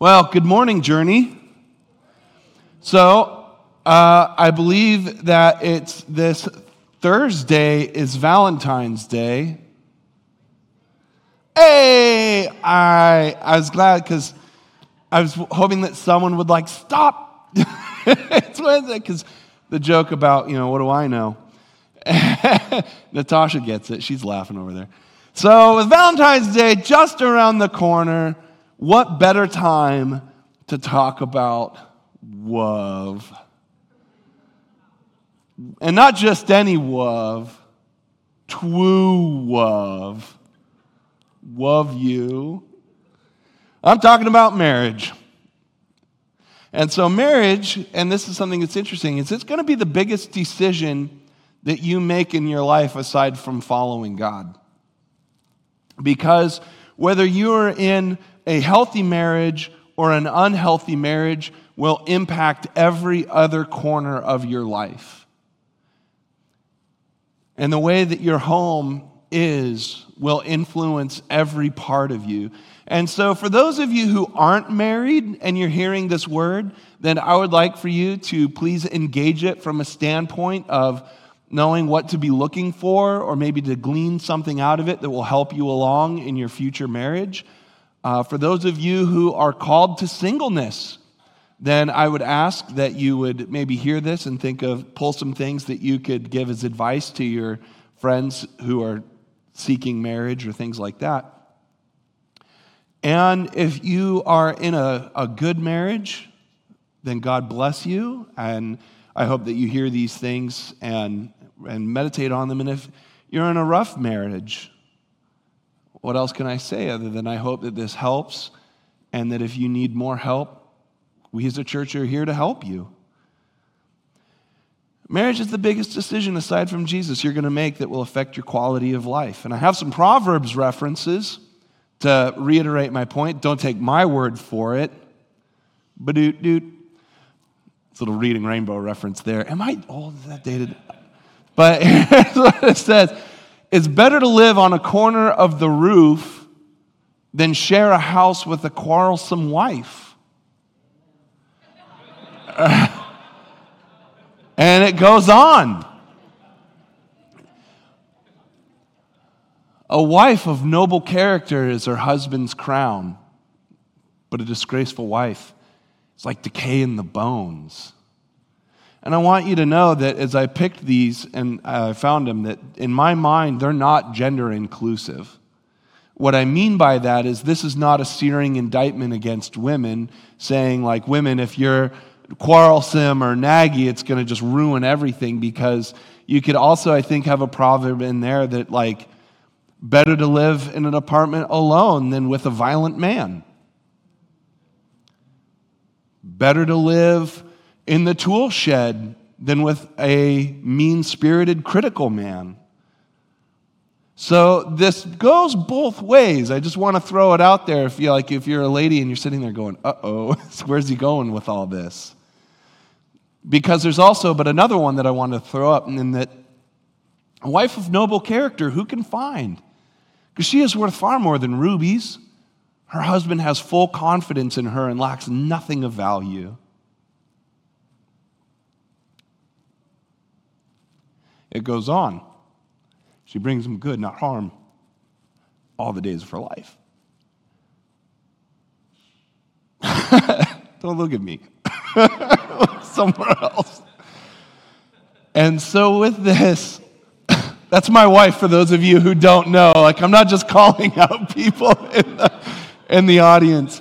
Well, good morning, Journey. So, uh, I believe that it's this Thursday is Valentine's Day. Hey, I, I was glad because I was hoping that someone would like stop. it's Wednesday because the joke about you know what do I know. Natasha gets it. She's laughing over there. So, with Valentine's Day just around the corner, what better time to talk about love? And not just any love, true love. Love you. I'm talking about marriage. And so, marriage, and this is something that's interesting, is it's going to be the biggest decision that you make in your life aside from following God. Because whether you're in a healthy marriage or an unhealthy marriage will impact every other corner of your life. And the way that your home is will influence every part of you. And so, for those of you who aren't married and you're hearing this word, then I would like for you to please engage it from a standpoint of knowing what to be looking for, or maybe to glean something out of it that will help you along in your future marriage. Uh, for those of you who are called to singleness, then I would ask that you would maybe hear this and think of, pull some things that you could give as advice to your friends who are seeking marriage or things like that. And if you are in a, a good marriage, then God bless you. And I hope that you hear these things and and meditate on them. And if you're in a rough marriage, what else can I say other than I hope that this helps and that if you need more help, we as a church are here to help you. Marriage is the biggest decision aside from Jesus you're going to make that will affect your quality of life. And I have some Proverbs references to reiterate my point. Don't take my word for it. Badoot doot. It's a little reading rainbow reference there. Am I old? Is that dated? But here's what it says It's better to live on a corner of the roof than share a house with a quarrelsome wife. and it goes on. A wife of noble character is her husband's crown, but a disgraceful wife is like decay in the bones. And I want you to know that as I picked these and I found them, that in my mind, they're not gender inclusive. What I mean by that is this is not a searing indictment against women, saying, like, women, if you're quarrelsome or naggy, it's going to just ruin everything. Because you could also, I think, have a proverb in there that, like, better to live in an apartment alone than with a violent man. Better to live in the tool shed than with a mean spirited, critical man. So this goes both ways. I just want to throw it out there if you like if you're a lady and you're sitting there going, "Uh-oh, where's he going with all this?" Because there's also but another one that I want to throw up and that a wife of noble character who can find? Because she is worth far more than rubies. Her husband has full confidence in her and lacks nothing of value. It goes on. She brings him good, not harm, all the days of her life. Don't look at me. Somewhere else. And so, with this, that's my wife for those of you who don't know. Like, I'm not just calling out people in the, in the audience.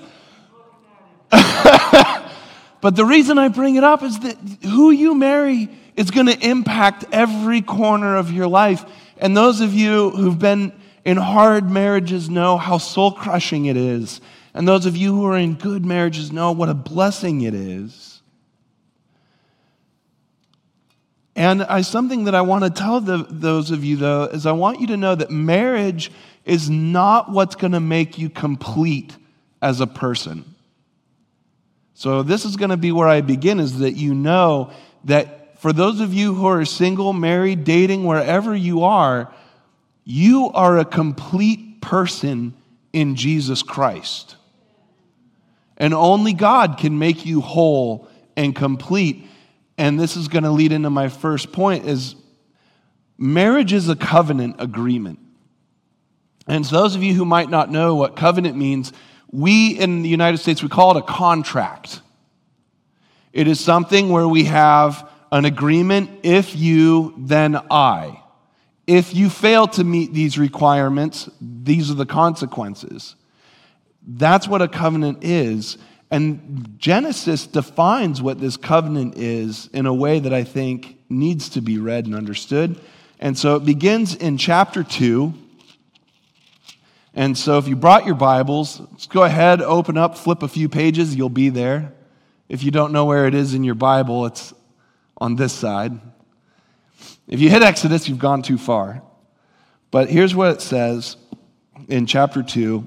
but the reason I bring it up is that who you marry it's going to impact every corner of your life. And those of you who've been in hard marriages know how soul crushing it is. And those of you who are in good marriages know what a blessing it is. And I, something that I want to tell the, those of you, though, is I want you to know that marriage is not what's going to make you complete as a person. So, this is going to be where I begin is that you know that for those of you who are single, married, dating, wherever you are, you are a complete person in Jesus Christ. And only God can make you whole and complete. And this is going to lead into my first point is marriage is a covenant agreement. And so those of you who might not know what covenant means, we in the United States we call it a contract. It is something where we have an agreement if you then I. If you fail to meet these requirements, these are the consequences. That's what a covenant is. And Genesis defines what this covenant is in a way that I think needs to be read and understood. And so it begins in chapter 2. And so if you brought your Bibles, let's go ahead, open up, flip a few pages, you'll be there. If you don't know where it is in your Bible, it's on this side. If you hit Exodus, you've gone too far. But here's what it says in chapter 2,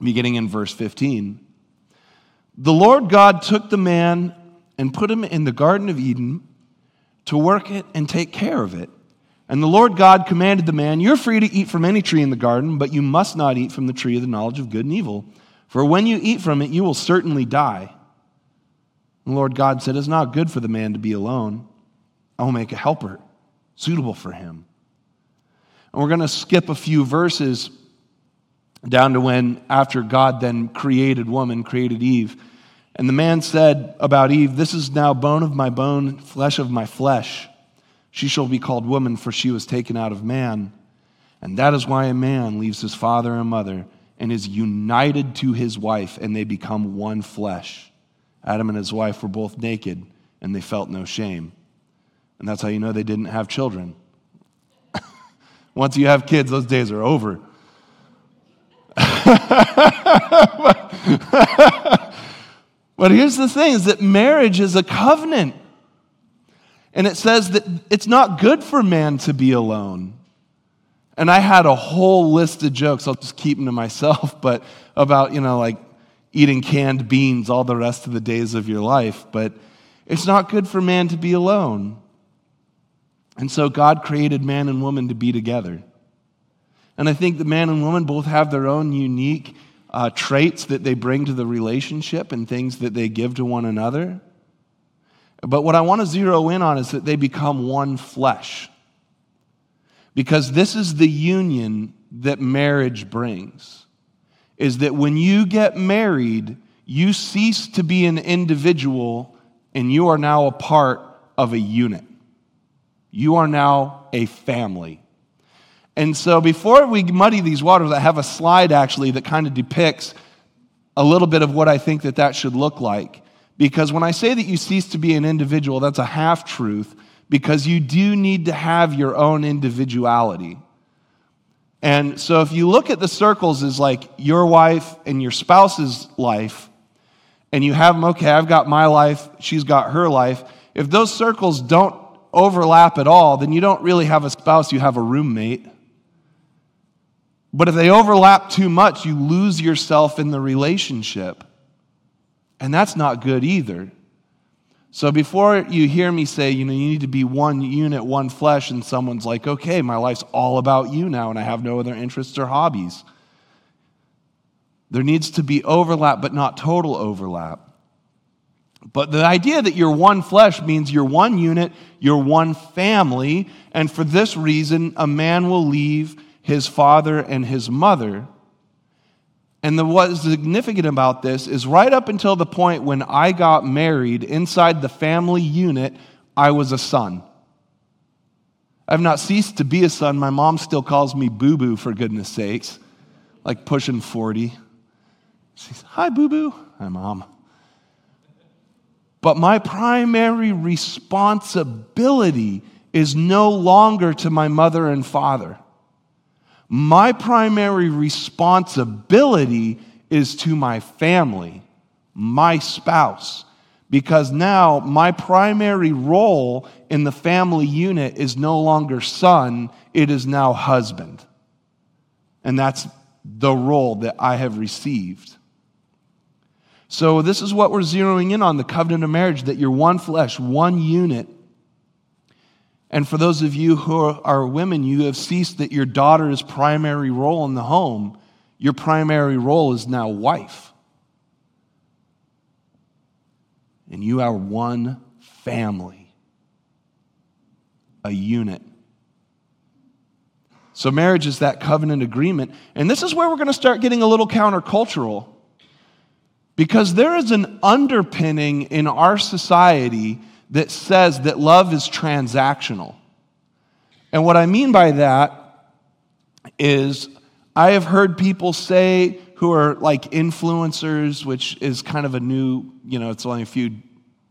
beginning in verse 15. The Lord God took the man and put him in the Garden of Eden to work it and take care of it. And the Lord God commanded the man, You're free to eat from any tree in the garden, but you must not eat from the tree of the knowledge of good and evil. For when you eat from it, you will certainly die. The Lord God said, It's not good for the man to be alone. I will make a helper suitable for him. And we're going to skip a few verses down to when, after God then created woman, created Eve. And the man said about Eve, This is now bone of my bone, flesh of my flesh. She shall be called woman, for she was taken out of man. And that is why a man leaves his father and mother and is united to his wife, and they become one flesh. Adam and his wife were both naked, and they felt no shame. And that's how you know they didn't have children. Once you have kids, those days are over. but here's the thing is that marriage is a covenant. And it says that it's not good for man to be alone. And I had a whole list of jokes, I'll just keep them to myself, but about, you know, like eating canned beans all the rest of the days of your life. But it's not good for man to be alone. And so God created man and woman to be together. And I think the man and woman both have their own unique uh, traits that they bring to the relationship and things that they give to one another. But what I want to zero in on is that they become one flesh. Because this is the union that marriage brings. Is that when you get married, you cease to be an individual and you are now a part of a unit. You are now a family. And so before we muddy these waters, I have a slide actually that kind of depicts a little bit of what I think that that should look like. Because when I say that you cease to be an individual, that's a half truth because you do need to have your own individuality. And so if you look at the circles as like your wife and your spouse's life, and you have them, okay, I've got my life, she's got her life. If those circles don't overlap at all, then you don't really have a spouse, you have a roommate. But if they overlap too much, you lose yourself in the relationship. And that's not good either. So before you hear me say, you know, you need to be one unit, one flesh, and someone's like, okay, my life's all about you now, and I have no other interests or hobbies. There needs to be overlap, but not total overlap. But the idea that you're one flesh means you're one unit, you're one family, and for this reason, a man will leave his father and his mother. And the, what is significant about this is right up until the point when I got married inside the family unit, I was a son. I've not ceased to be a son. My mom still calls me boo boo, for goodness sakes, like pushing 40. She's, Hi, boo boo. Hi, mom. But my primary responsibility is no longer to my mother and father. My primary responsibility is to my family, my spouse, because now my primary role in the family unit is no longer son, it is now husband. And that's the role that I have received. So, this is what we're zeroing in on the covenant of marriage that you're one flesh, one unit. And for those of you who are women, you have ceased that your daughter's primary role in the home. Your primary role is now wife. and you are one family, a unit. So, marriage is that covenant agreement. And this is where we're going to start getting a little countercultural. Because there is an underpinning in our society that says that love is transactional. And what I mean by that is I have heard people say who are like influencers, which is kind of a new, you know, it's only a few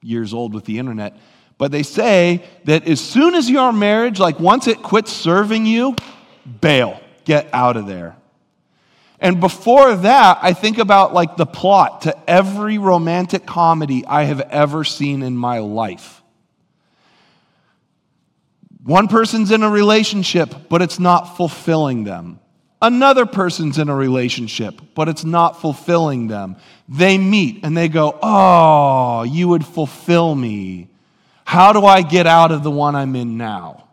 years old with the internet, but they say that as soon as you're marriage, like once it quits serving you, bail, get out of there. And before that, I think about like the plot to every romantic comedy I have ever seen in my life. One person's in a relationship, but it's not fulfilling them. Another person's in a relationship, but it's not fulfilling them. They meet and they go, Oh, you would fulfill me. How do I get out of the one I'm in now?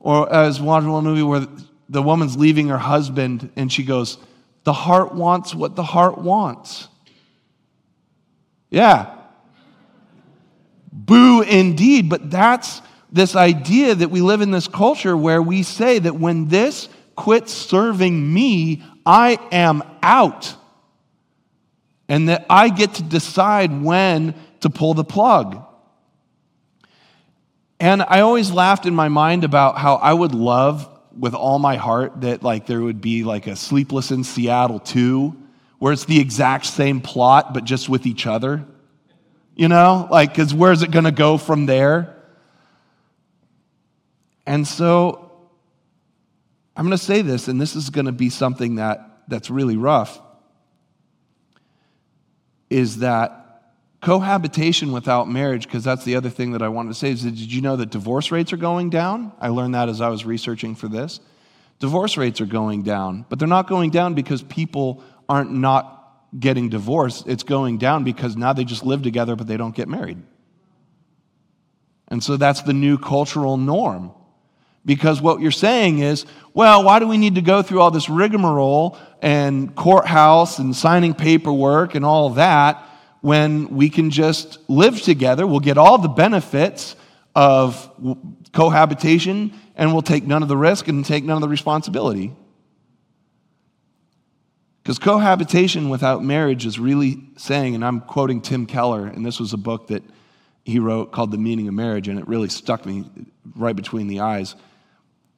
Or as one movie where the woman's leaving her husband and she goes, The heart wants what the heart wants. Yeah. Boo indeed, but that's this idea that we live in this culture where we say that when this quits serving me, I am out. And that I get to decide when to pull the plug. And I always laughed in my mind about how I would love with all my heart that like there would be like a Sleepless in Seattle 2 where it's the exact same plot but just with each other. You know? Like cuz where's it going to go from there? And so I'm going to say this and this is going to be something that that's really rough is that cohabitation without marriage, because that's the other thing that I wanted to say, is that did you know that divorce rates are going down? I learned that as I was researching for this. Divorce rates are going down, but they're not going down because people aren't not getting divorced. It's going down because now they just live together, but they don't get married. And so that's the new cultural norm. Because what you're saying is, well, why do we need to go through all this rigmarole and courthouse and signing paperwork and all that when we can just live together. We'll get all the benefits of cohabitation and we'll take none of the risk and take none of the responsibility. Because cohabitation without marriage is really saying, and I'm quoting Tim Keller, and this was a book that he wrote called The Meaning of Marriage, and it really stuck me right between the eyes.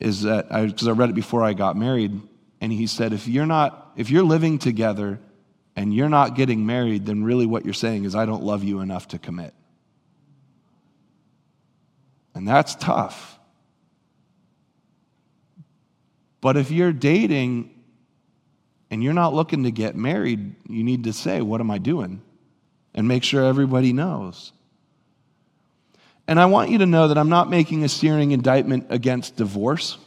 Is that because I, I read it before I got married, and he said, if you're not, if you're living together and you're not getting married, then really what you're saying is, I don't love you enough to commit. And that's tough. But if you're dating and you're not looking to get married, you need to say, What am I doing? And make sure everybody knows. And I want you to know that I'm not making a searing indictment against divorce.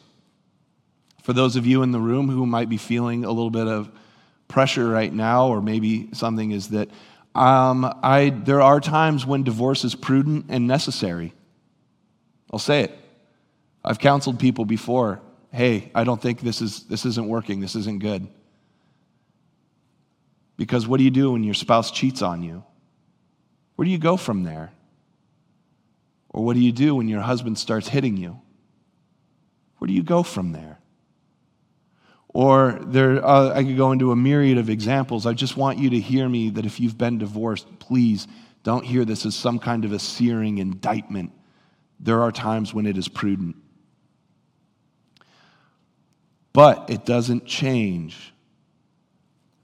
For those of you in the room who might be feeling a little bit of pressure right now, or maybe something is that um, I, there are times when divorce is prudent and necessary. I'll say it. I've counseled people before. Hey, I don't think this is this isn't working. This isn't good. Because what do you do when your spouse cheats on you? Where do you go from there? Or what do you do when your husband starts hitting you? Where do you go from there? Or there, uh, I could go into a myriad of examples. I just want you to hear me that if you've been divorced, please don't hear this as some kind of a searing indictment. There are times when it is prudent. But it doesn't change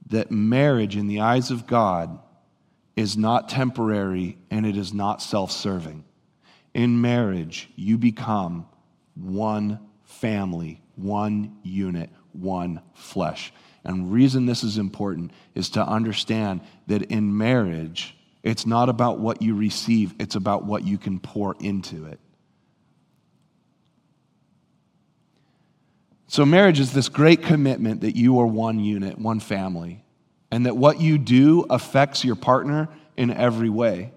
that marriage, in the eyes of God, is not temporary and it is not self serving. In marriage, you become one family, one unit, one flesh. And reason this is important is to understand that in marriage, it's not about what you receive, it's about what you can pour into it. So, marriage is this great commitment that you are one unit, one family, and that what you do affects your partner in every way.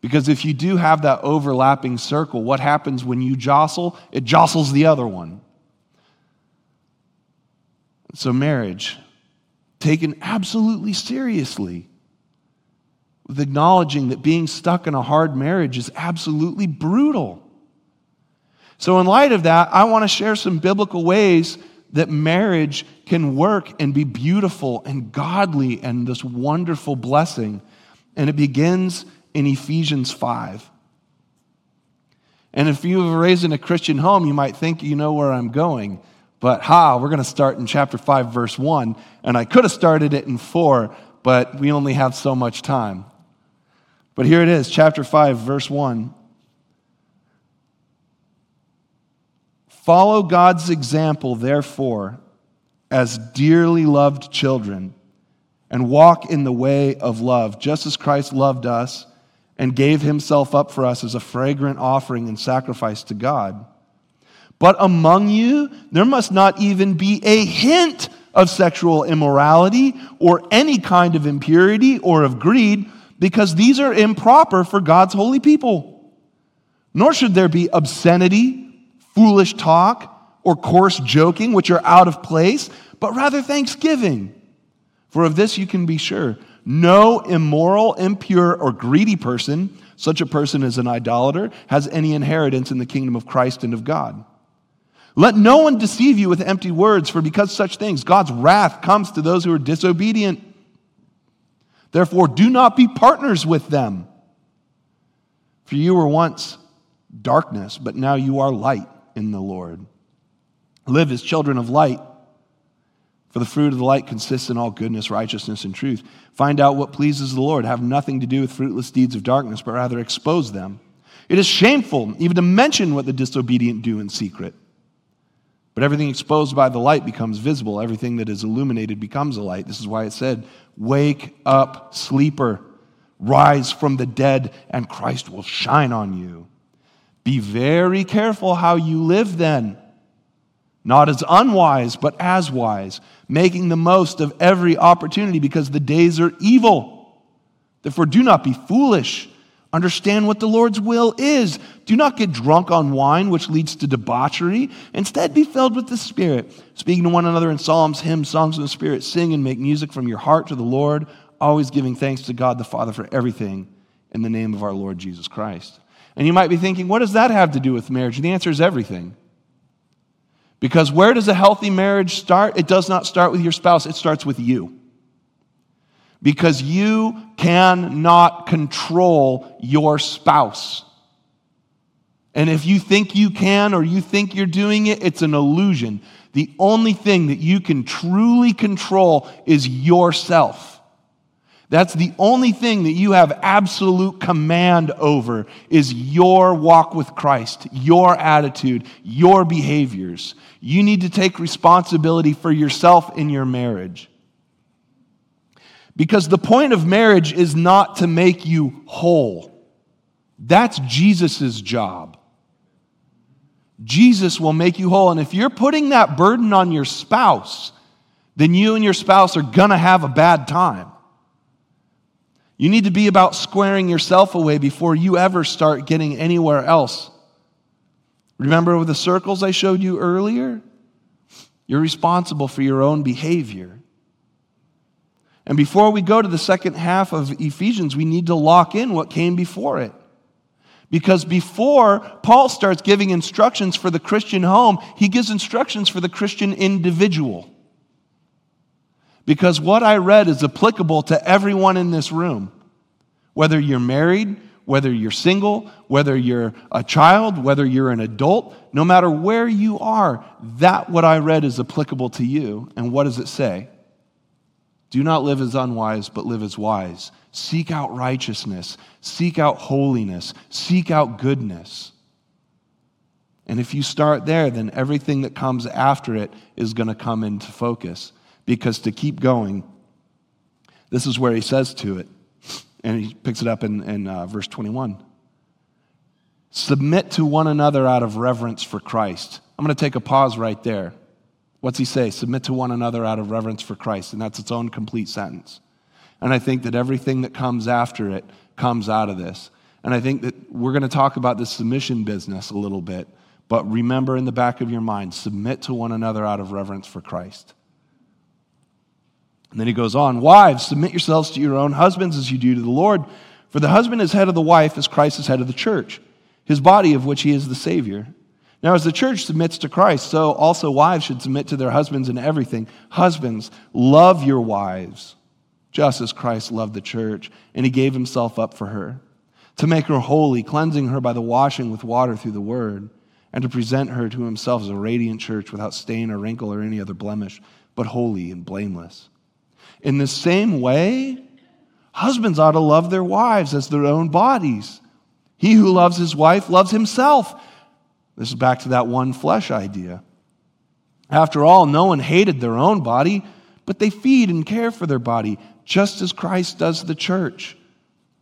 Because if you do have that overlapping circle, what happens when you jostle? It jostles the other one. So, marriage, taken absolutely seriously, with acknowledging that being stuck in a hard marriage is absolutely brutal. So, in light of that, I want to share some biblical ways that marriage can work and be beautiful and godly and this wonderful blessing. And it begins in Ephesians 5. And if you were raised in a Christian home, you might think you know where I'm going. But ha, we're going to start in chapter 5, verse 1. And I could have started it in 4, but we only have so much time. But here it is, chapter 5, verse 1. Follow God's example, therefore, as dearly loved children, and walk in the way of love, just as Christ loved us and gave himself up for us as a fragrant offering and sacrifice to God. But among you, there must not even be a hint of sexual immorality or any kind of impurity or of greed, because these are improper for God's holy people. Nor should there be obscenity, foolish talk, or coarse joking, which are out of place, but rather thanksgiving. For of this you can be sure no immoral, impure, or greedy person, such a person as an idolater, has any inheritance in the kingdom of Christ and of God. Let no one deceive you with empty words, for because such things, God's wrath comes to those who are disobedient. Therefore, do not be partners with them. For you were once darkness, but now you are light in the Lord. Live as children of light. For the fruit of the light consists in all goodness, righteousness, and truth. Find out what pleases the Lord. Have nothing to do with fruitless deeds of darkness, but rather expose them. It is shameful even to mention what the disobedient do in secret. But everything exposed by the light becomes visible. Everything that is illuminated becomes a light. This is why it said, Wake up, sleeper. Rise from the dead, and Christ will shine on you. Be very careful how you live then not as unwise, but as wise, making the most of every opportunity because the days are evil. Therefore, do not be foolish. Understand what the Lord's will is. Do not get drunk on wine, which leads to debauchery. Instead, be filled with the Spirit, speaking to one another in psalms, hymns, songs of the Spirit. Sing and make music from your heart to the Lord, always giving thanks to God the Father for everything in the name of our Lord Jesus Christ. And you might be thinking, what does that have to do with marriage? And the answer is everything. Because where does a healthy marriage start? It does not start with your spouse, it starts with you. Because you cannot control your spouse. And if you think you can or you think you're doing it, it's an illusion. The only thing that you can truly control is yourself. That's the only thing that you have absolute command over is your walk with Christ, your attitude, your behaviors. You need to take responsibility for yourself in your marriage. Because the point of marriage is not to make you whole. That's Jesus' job. Jesus will make you whole. And if you're putting that burden on your spouse, then you and your spouse are going to have a bad time. You need to be about squaring yourself away before you ever start getting anywhere else. Remember with the circles I showed you earlier? You're responsible for your own behavior. And before we go to the second half of Ephesians, we need to lock in what came before it. Because before Paul starts giving instructions for the Christian home, he gives instructions for the Christian individual. Because what I read is applicable to everyone in this room. Whether you're married, whether you're single, whether you're a child, whether you're an adult, no matter where you are, that what I read is applicable to you. And what does it say? Do not live as unwise, but live as wise. Seek out righteousness, seek out holiness, seek out goodness. And if you start there, then everything that comes after it is going to come into focus. Because to keep going, this is where he says to it, and he picks it up in, in uh, verse 21. Submit to one another out of reverence for Christ. I'm going to take a pause right there. What's he say? Submit to one another out of reverence for Christ. And that's its own complete sentence. And I think that everything that comes after it comes out of this. And I think that we're going to talk about the submission business a little bit. But remember in the back of your mind submit to one another out of reverence for Christ. And then he goes on Wives, submit yourselves to your own husbands as you do to the Lord. For the husband is head of the wife, as Christ is head of the church, his body of which he is the Savior. Now, as the church submits to Christ, so also wives should submit to their husbands in everything. Husbands, love your wives, just as Christ loved the church, and he gave himself up for her, to make her holy, cleansing her by the washing with water through the word, and to present her to himself as a radiant church without stain or wrinkle or any other blemish, but holy and blameless. In the same way, husbands ought to love their wives as their own bodies. He who loves his wife loves himself. This is back to that one flesh idea. After all, no one hated their own body, but they feed and care for their body, just as Christ does the church.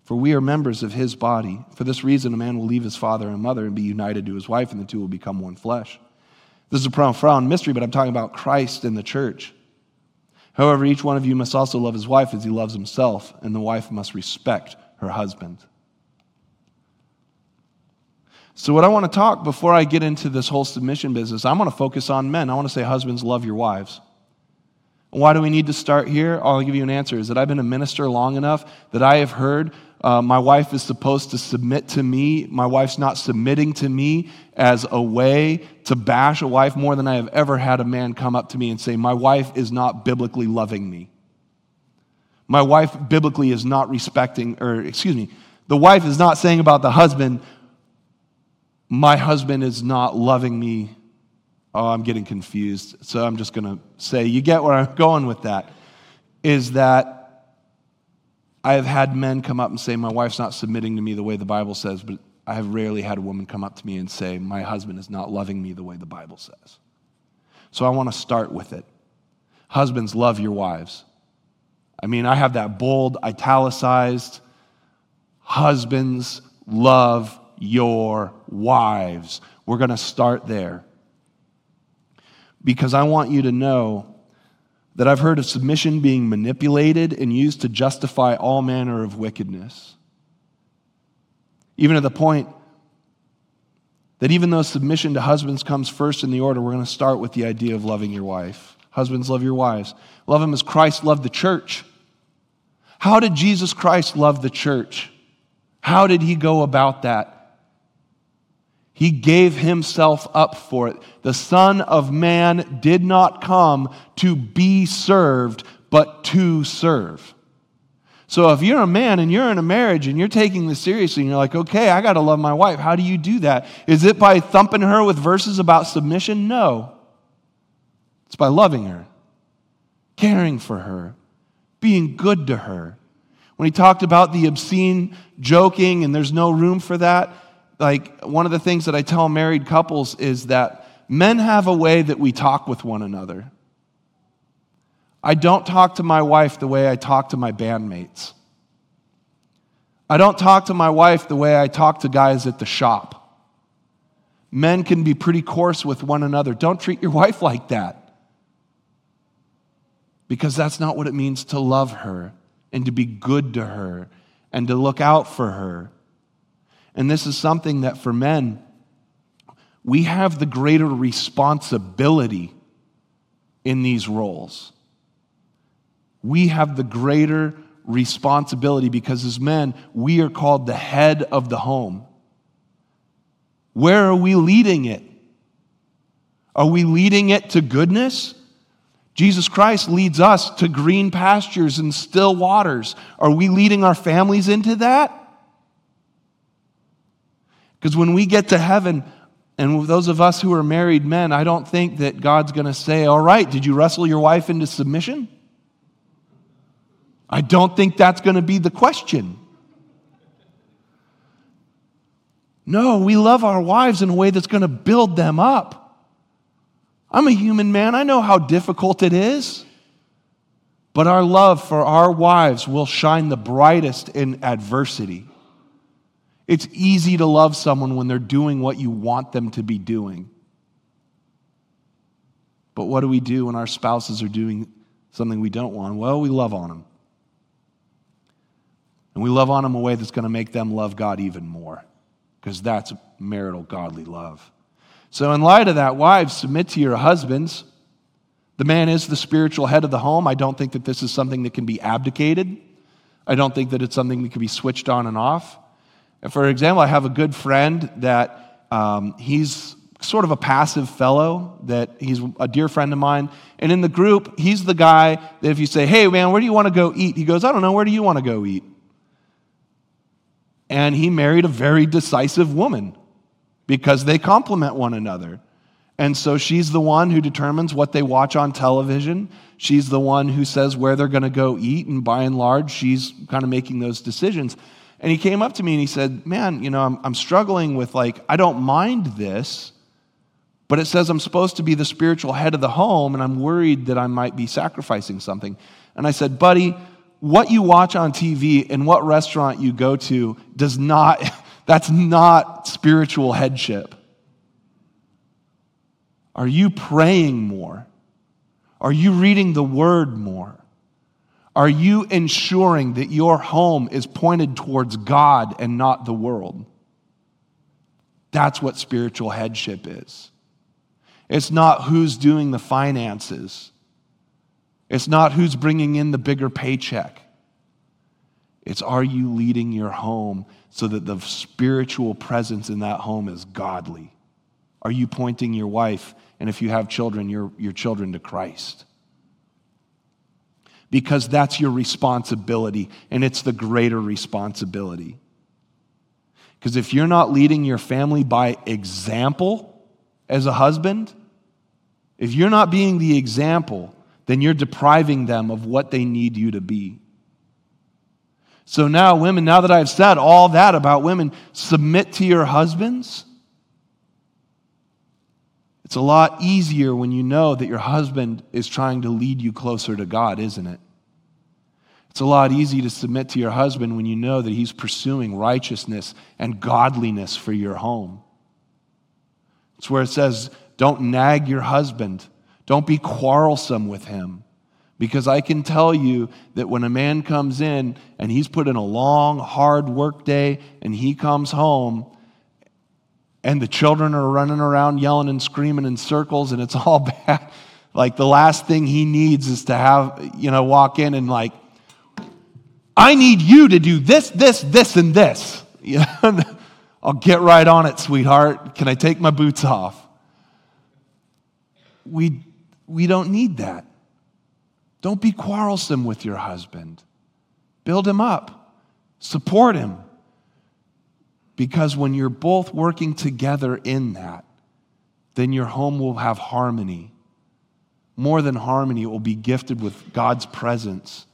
For we are members of his body. For this reason, a man will leave his father and mother and be united to his wife, and the two will become one flesh. This is a profound mystery, but I'm talking about Christ and the church. However, each one of you must also love his wife as he loves himself, and the wife must respect her husband. So, what I want to talk before I get into this whole submission business, I want to focus on men. I want to say, husbands, love your wives. Why do we need to start here? I'll give you an answer. Is that I've been a minister long enough that I have heard uh, my wife is supposed to submit to me. My wife's not submitting to me as a way to bash a wife more than I have ever had a man come up to me and say, My wife is not biblically loving me. My wife biblically is not respecting, or excuse me, the wife is not saying about the husband, My husband is not loving me. Oh, I'm getting confused. So I'm just going to say, You get where I'm going with that. Is that I have had men come up and say, My wife's not submitting to me the way the Bible says, but I have rarely had a woman come up to me and say, My husband is not loving me the way the Bible says. So I want to start with it. Husbands, love your wives. I mean, I have that bold, italicized. Husbands, love your wives. We're going to start there. Because I want you to know that I've heard of submission being manipulated and used to justify all manner of wickedness. Even to the point that even though submission to husbands comes first in the order, we're going to start with the idea of loving your wife. Husbands, love your wives. Love them as Christ loved the church. How did Jesus Christ love the church? How did he go about that? He gave himself up for it. The Son of Man did not come to be served, but to serve. So if you're a man and you're in a marriage and you're taking this seriously and you're like, okay, I got to love my wife, how do you do that? Is it by thumping her with verses about submission? No. It's by loving her, caring for her, being good to her. When he talked about the obscene joking and there's no room for that, like one of the things that I tell married couples is that men have a way that we talk with one another. I don't talk to my wife the way I talk to my bandmates. I don't talk to my wife the way I talk to guys at the shop. Men can be pretty coarse with one another. Don't treat your wife like that. Because that's not what it means to love her and to be good to her and to look out for her and this is something that for men, we have the greater responsibility in these roles. We have the greater responsibility because as men, we are called the head of the home. Where are we leading it? Are we leading it to goodness? Jesus Christ leads us to green pastures and still waters. Are we leading our families into that? Because when we get to heaven, and those of us who are married men, I don't think that God's going to say, All right, did you wrestle your wife into submission? I don't think that's going to be the question. No, we love our wives in a way that's going to build them up. I'm a human man, I know how difficult it is. But our love for our wives will shine the brightest in adversity. It's easy to love someone when they're doing what you want them to be doing. But what do we do when our spouses are doing something we don't want? Well, we love on them. And we love on them a way that's going to make them love God even more, because that's marital godly love. So, in light of that, wives, submit to your husbands. The man is the spiritual head of the home. I don't think that this is something that can be abdicated. I don't think that it's something that can be switched on and off. For example, I have a good friend that um, he's sort of a passive fellow, that he's a dear friend of mine. And in the group, he's the guy that if you say, hey, man, where do you want to go eat? He goes, I don't know, where do you want to go eat? And he married a very decisive woman because they complement one another. And so she's the one who determines what they watch on television. She's the one who says where they're going to go eat. And by and large, she's kind of making those decisions. And he came up to me and he said, Man, you know, I'm, I'm struggling with like, I don't mind this, but it says I'm supposed to be the spiritual head of the home, and I'm worried that I might be sacrificing something. And I said, Buddy, what you watch on TV and what restaurant you go to does not, that's not spiritual headship. Are you praying more? Are you reading the word more? Are you ensuring that your home is pointed towards God and not the world? That's what spiritual headship is. It's not who's doing the finances. It's not who's bringing in the bigger paycheck. It's are you leading your home so that the spiritual presence in that home is godly? Are you pointing your wife and if you have children, your, your children to Christ. Because that's your responsibility, and it's the greater responsibility. Because if you're not leading your family by example as a husband, if you're not being the example, then you're depriving them of what they need you to be. So now, women, now that I've said all that about women, submit to your husbands it's a lot easier when you know that your husband is trying to lead you closer to God, isn't it? It's a lot easier to submit to your husband when you know that he's pursuing righteousness and godliness for your home. It's where it says, don't nag your husband, don't be quarrelsome with him. Because I can tell you that when a man comes in and he's put in a long, hard work day and he comes home, and the children are running around yelling and screaming in circles and it's all bad. Like the last thing he needs is to have you know walk in and like i need you to do this this this and this. You know? i'll oh, get right on it sweetheart. Can i take my boots off? We we don't need that. Don't be quarrelsome with your husband. Build him up. Support him because when you're both working together in that, then your home will have harmony. More than harmony, it will be gifted with God's presence.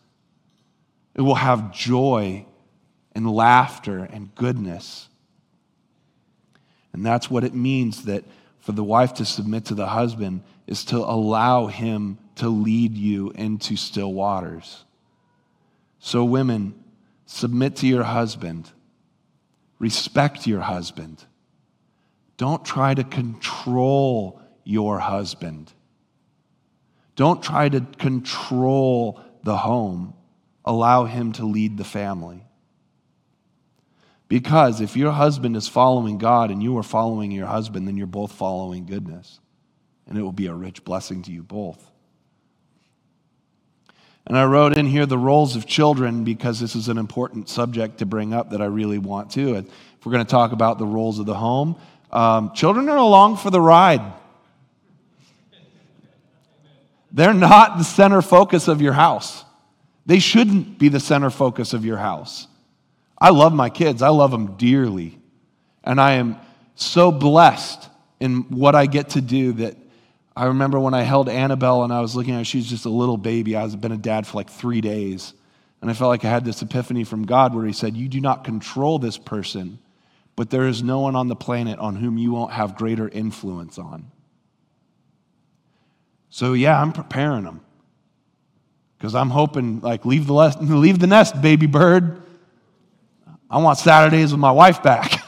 It will have joy and laughter and goodness. And that's what it means that for the wife to submit to the husband is to allow him to lead you into still waters. So, women, submit to your husband Respect your husband. Don't try to control your husband. Don't try to control the home. Allow him to lead the family. Because if your husband is following God and you are following your husband, then you're both following goodness. And it will be a rich blessing to you both. And I wrote in here the roles of children because this is an important subject to bring up that I really want to. And If we're going to talk about the roles of the home, um, children are along for the ride. They're not the center focus of your house. They shouldn't be the center focus of your house. I love my kids, I love them dearly. And I am so blessed in what I get to do that I remember when I held Annabelle and I was looking at her, she was just a little baby. I was been a dad for like three days. And I felt like I had this epiphany from God where He said, You do not control this person, but there is no one on the planet on whom you won't have greater influence on. So, yeah, I'm preparing them. Because I'm hoping, like, leave the, leave the nest, baby bird. I want Saturdays with my wife back.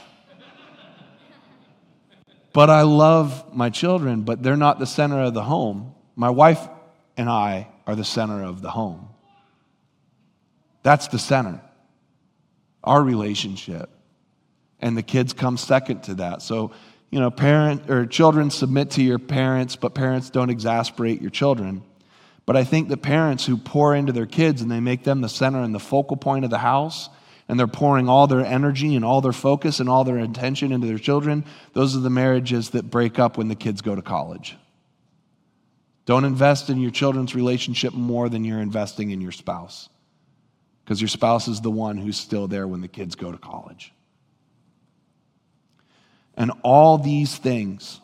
But I love my children, but they're not the center of the home. My wife and I are the center of the home. That's the center, our relationship. And the kids come second to that. So you know, parent or children submit to your parents, but parents don't exasperate your children. But I think the parents who pour into their kids and they make them the center and the focal point of the house, and they're pouring all their energy and all their focus and all their attention into their children, those are the marriages that break up when the kids go to college. Don't invest in your children's relationship more than you're investing in your spouse, because your spouse is the one who's still there when the kids go to college. And all these things,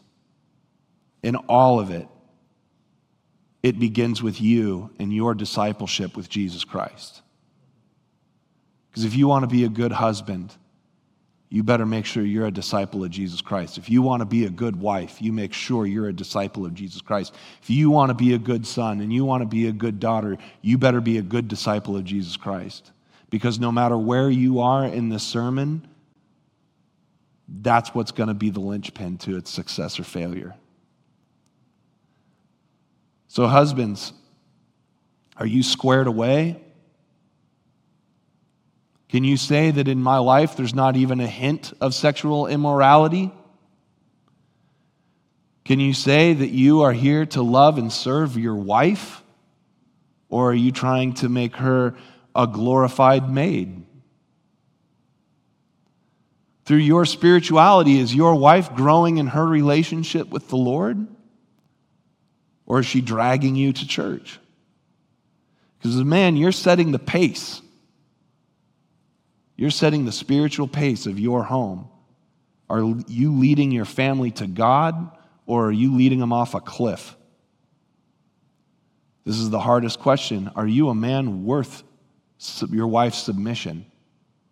in all of it, it begins with you and your discipleship with Jesus Christ. Because if you want to be a good husband, you better make sure you're a disciple of Jesus Christ. If you want to be a good wife, you make sure you're a disciple of Jesus Christ. If you want to be a good son and you want to be a good daughter, you better be a good disciple of Jesus Christ. Because no matter where you are in this sermon, that's what's going to be the linchpin to its success or failure. So, husbands, are you squared away? Can you say that in my life there's not even a hint of sexual immorality? Can you say that you are here to love and serve your wife? Or are you trying to make her a glorified maid? Through your spirituality, is your wife growing in her relationship with the Lord? Or is she dragging you to church? Because as a man, you're setting the pace. You're setting the spiritual pace of your home. Are you leading your family to God or are you leading them off a cliff? This is the hardest question. Are you a man worth your wife's submission?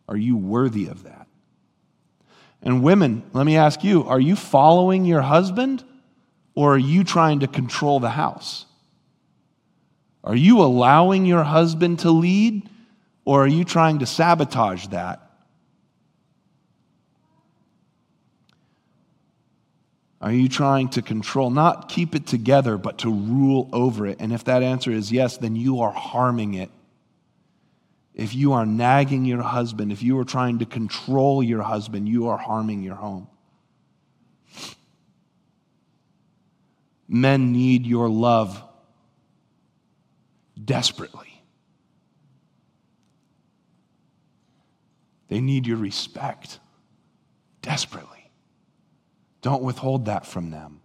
Are you worthy of that? And women, let me ask you are you following your husband or are you trying to control the house? Are you allowing your husband to lead or are you trying to sabotage that? Are you trying to control, not keep it together, but to rule over it? And if that answer is yes, then you are harming it if you are nagging your husband, if you are trying to control your husband, you are harming your home. Men need your love desperately. They need your respect desperately. Don't withhold that from them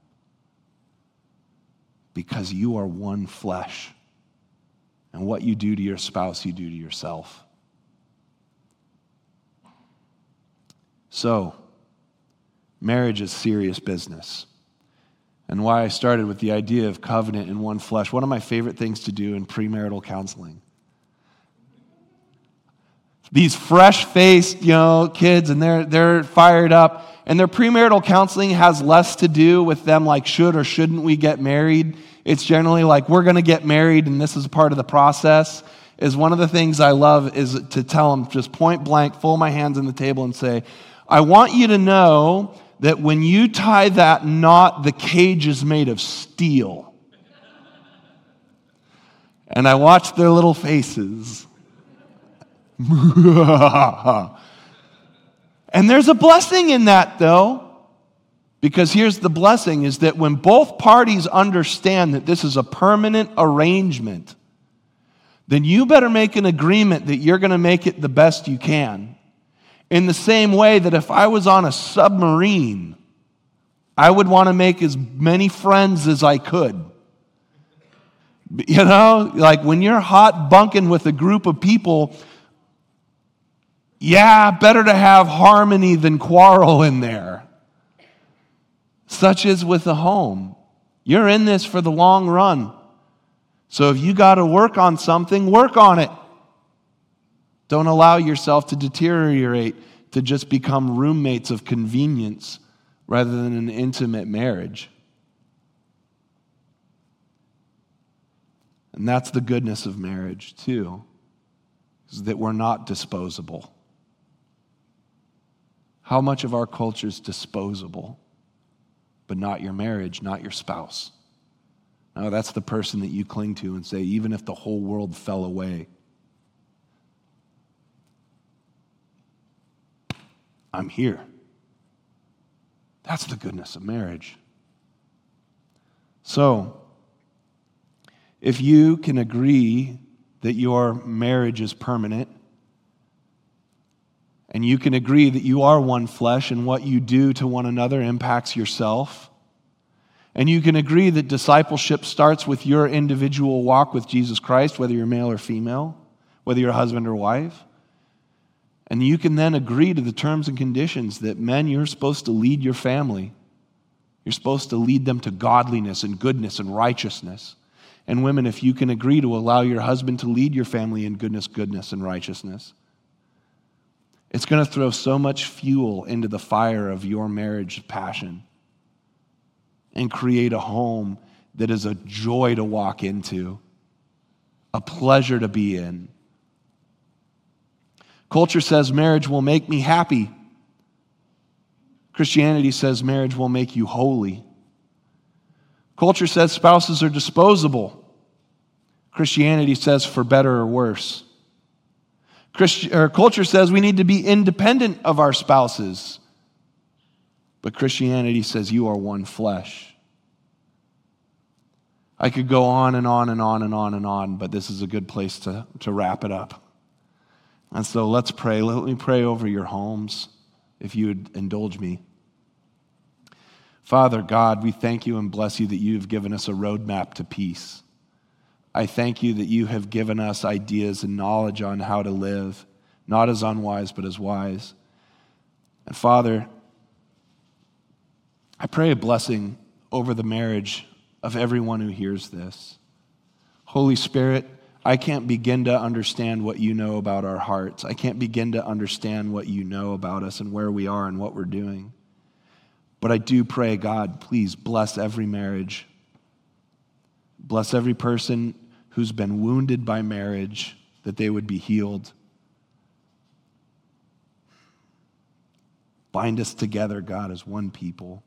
because you are one flesh. And what you do to your spouse, you do to yourself. So, marriage is serious business. And why I started with the idea of covenant in one flesh, one of my favorite things to do in premarital counseling. These fresh faced, you know, kids, and they're, they're fired up. And their premarital counseling has less to do with them like, should or shouldn't we get married? It's generally like, we're going to get married and this is part of the process. Is one of the things I love is to tell them just point blank, fold my hands on the table and say, I want you to know that when you tie that knot, the cage is made of steel. And I watch their little faces. And there's a blessing in that, though. Because here's the blessing is that when both parties understand that this is a permanent arrangement, then you better make an agreement that you're going to make it the best you can. In the same way that if I was on a submarine, I would want to make as many friends as I could. You know, like when you're hot bunking with a group of people, yeah, better to have harmony than quarrel in there. Such as with the home. You're in this for the long run. So if you got to work on something, work on it. Don't allow yourself to deteriorate to just become roommates of convenience rather than an intimate marriage. And that's the goodness of marriage, too, is that we're not disposable. How much of our culture is disposable? but not your marriage, not your spouse. No, that's the person that you cling to and say, even if the whole world fell away, I'm here. That's the goodness of marriage. So, if you can agree that your marriage is permanent, and you can agree that you are one flesh and what you do to one another impacts yourself, and you can agree that discipleship starts with your individual walk with Jesus Christ, whether you're male or female, whether you're husband or wife. And you can then agree to the terms and conditions that men, you're supposed to lead your family. You're supposed to lead them to godliness and goodness and righteousness. And women, if you can agree to allow your husband to lead your family in goodness, goodness, and righteousness, it's going to throw so much fuel into the fire of your marriage passion and create a home that is a joy to walk into, a pleasure to be in. Culture says marriage will make me happy. Christianity says marriage will make you holy. Culture says spouses are disposable. Christianity says for better or worse. Christi- culture says we need to be independent of our spouses. But Christianity says you are one flesh. I could go on and on and on and on and on, but this is a good place to, to wrap it up. And so let's pray. Let me pray over your homes, if you would indulge me. Father God, we thank you and bless you that you have given us a roadmap to peace. I thank you that you have given us ideas and knowledge on how to live, not as unwise, but as wise. And Father, I pray a blessing over the marriage of everyone who hears this. Holy Spirit, I can't begin to understand what you know about our hearts. I can't begin to understand what you know about us and where we are and what we're doing. But I do pray, God, please bless every marriage. Bless every person who's been wounded by marriage, that they would be healed. Bind us together, God, as one people,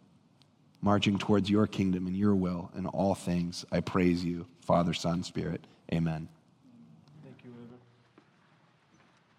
marching towards your kingdom and your will in all things. I praise you, Father, Son, Spirit. Amen.